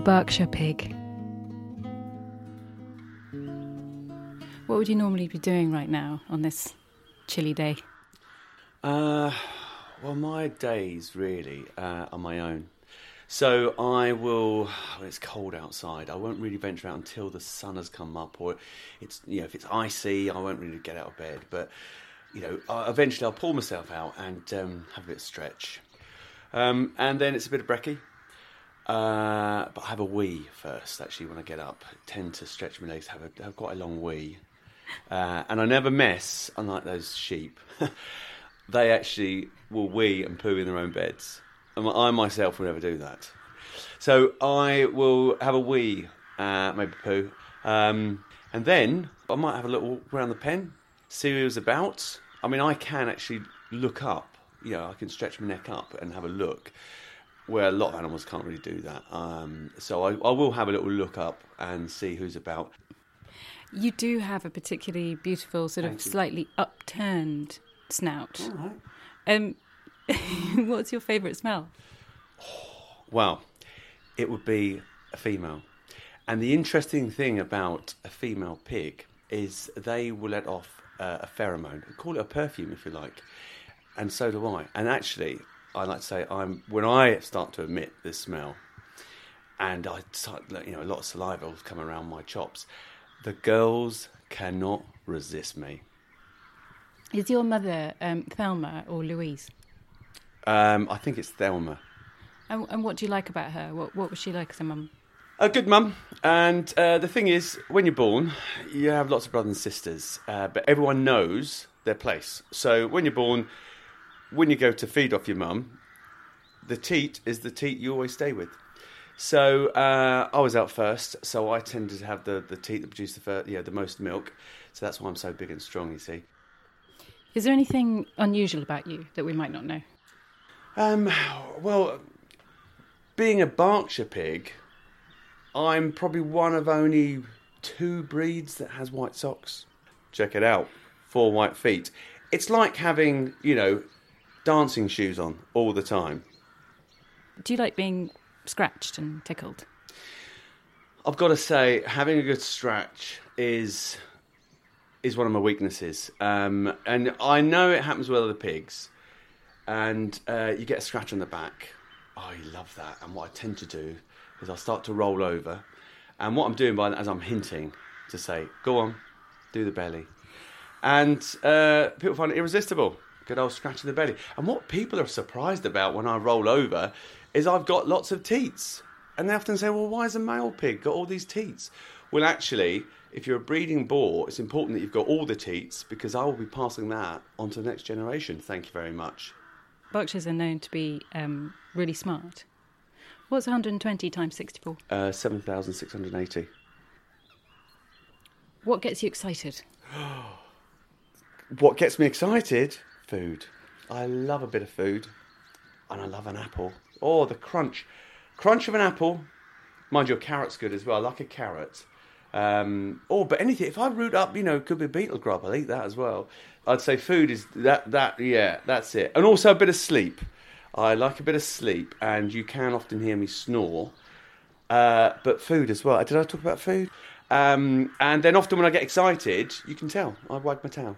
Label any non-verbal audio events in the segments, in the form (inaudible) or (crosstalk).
The Berkshire Pig. What would you normally be doing right now on this chilly day? Uh, well, my days really uh, are my own. So I will. When it's cold outside, I won't really venture out until the sun has come up, or it's you know if it's icy, I won't really get out of bed. But you know, eventually I'll pull myself out and um, have a bit of stretch, um, and then it's a bit of brekkie. Uh, but I have a wee first. Actually, when I get up, I tend to stretch my legs, have, a, have quite a long wee, uh, and I never mess. Unlike those sheep, (laughs) they actually will wee and poo in their own beds. And I myself will never do that. So I will have a wee, uh, maybe poo, um, and then I might have a little walk around the pen, see who's about. I mean, I can actually look up. You know, I can stretch my neck up and have a look, where a lot of animals can't really do that. Um, so I, I will have a little look up and see who's about. You do have a particularly beautiful, sort Thank of you. slightly upturned snout. All right. Um, (laughs) what's your favourite smell? Well, it would be a female. And the interesting thing about a female pig is they will let off uh, a pheromone. Call it a perfume if you like. And so do I. And actually, I like to say I'm when I start to emit this smell, and I start, you know, a lot of saliva will come around my chops. The girls cannot resist me. Is your mother um, Thelma or Louise? Um, I think it's Thelma. And, and what do you like about her? What, what was she like as a mum? A good mum. And uh, the thing is, when you're born, you have lots of brothers and sisters, uh, but everyone knows their place. So when you're born, when you go to feed off your mum, the teat is the teat you always stay with. So uh, I was out first, so I tended to have the, the teat that produced the fir- yeah, the most milk. So that's why I'm so big and strong, you see. Is there anything unusual about you that we might not know? Um, well, being a Berkshire pig, I'm probably one of only two breeds that has white socks. Check it out. Four white feet. It's like having, you know, dancing shoes on all the time. Do you like being scratched and tickled? I've got to say, having a good scratch is is one of my weaknesses, um, and I know it happens with other pigs. And uh, you get a scratch on the back. I love that. And what I tend to do is I'll start to roll over, and what I'm doing by that is I'm hinting to say, "Go on, do the belly," and uh, people find it irresistible. Good old scratch in the belly. And what people are surprised about when I roll over is I've got lots of teats. And they often say, well, why has a male pig got all these teats? Well, actually, if you're a breeding boar, it's important that you've got all the teats because I will be passing that on to the next generation. Thank you very much. Berkshires are known to be um, really smart. What's 120 times 64? Uh, 7,680. What gets you excited? (gasps) What gets me excited? Food. I love a bit of food. And I love an apple. Oh, the crunch. Crunch of an apple. Mind you, carrot's good as well. I like a carrot. Um, oh, but anything. If I root up, you know, could be beetle grub. I'll eat that as well. I'd say food is that. That yeah, that's it. And also a bit of sleep. I like a bit of sleep, and you can often hear me snore. Uh, but food as well. Did I talk about food? Um, and then often when I get excited, you can tell. I wag my tail.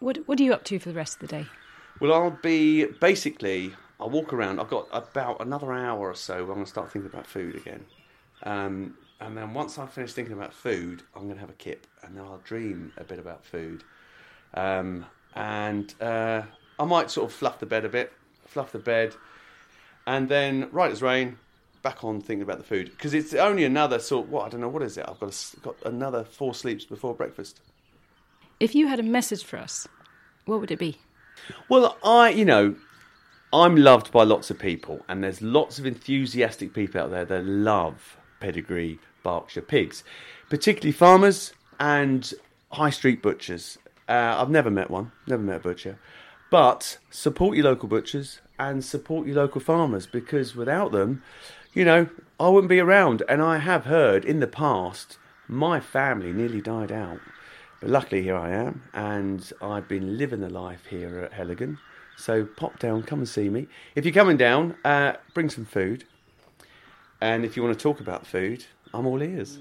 What, what are you up to for the rest of the day? Well, I'll be basically. I'll walk around. I've got about another hour or so. I'm going to start thinking about food again, um, and then once I finish thinking about food, I'm going to have a kip, and then I'll dream a bit about food, um, and uh, I might sort of fluff the bed a bit, fluff the bed, and then right as rain, back on thinking about the food because it's only another sort. What I don't know what is it. I've got a got another four sleeps before breakfast. If you had a message for us, what would it be? Well, I, you know, I'm loved by lots of people, and there's lots of enthusiastic people out there that love pedigree Berkshire pigs, particularly farmers and high street butchers. Uh, I've never met one, never met a butcher, but support your local butchers and support your local farmers because without them, you know, I wouldn't be around. And I have heard in the past, my family nearly died out. But luckily, here I am, and I've been living the life here at Heligan. So pop down, come and see me. If you're coming down, uh, bring some food. And if you want to talk about food, I'm all ears.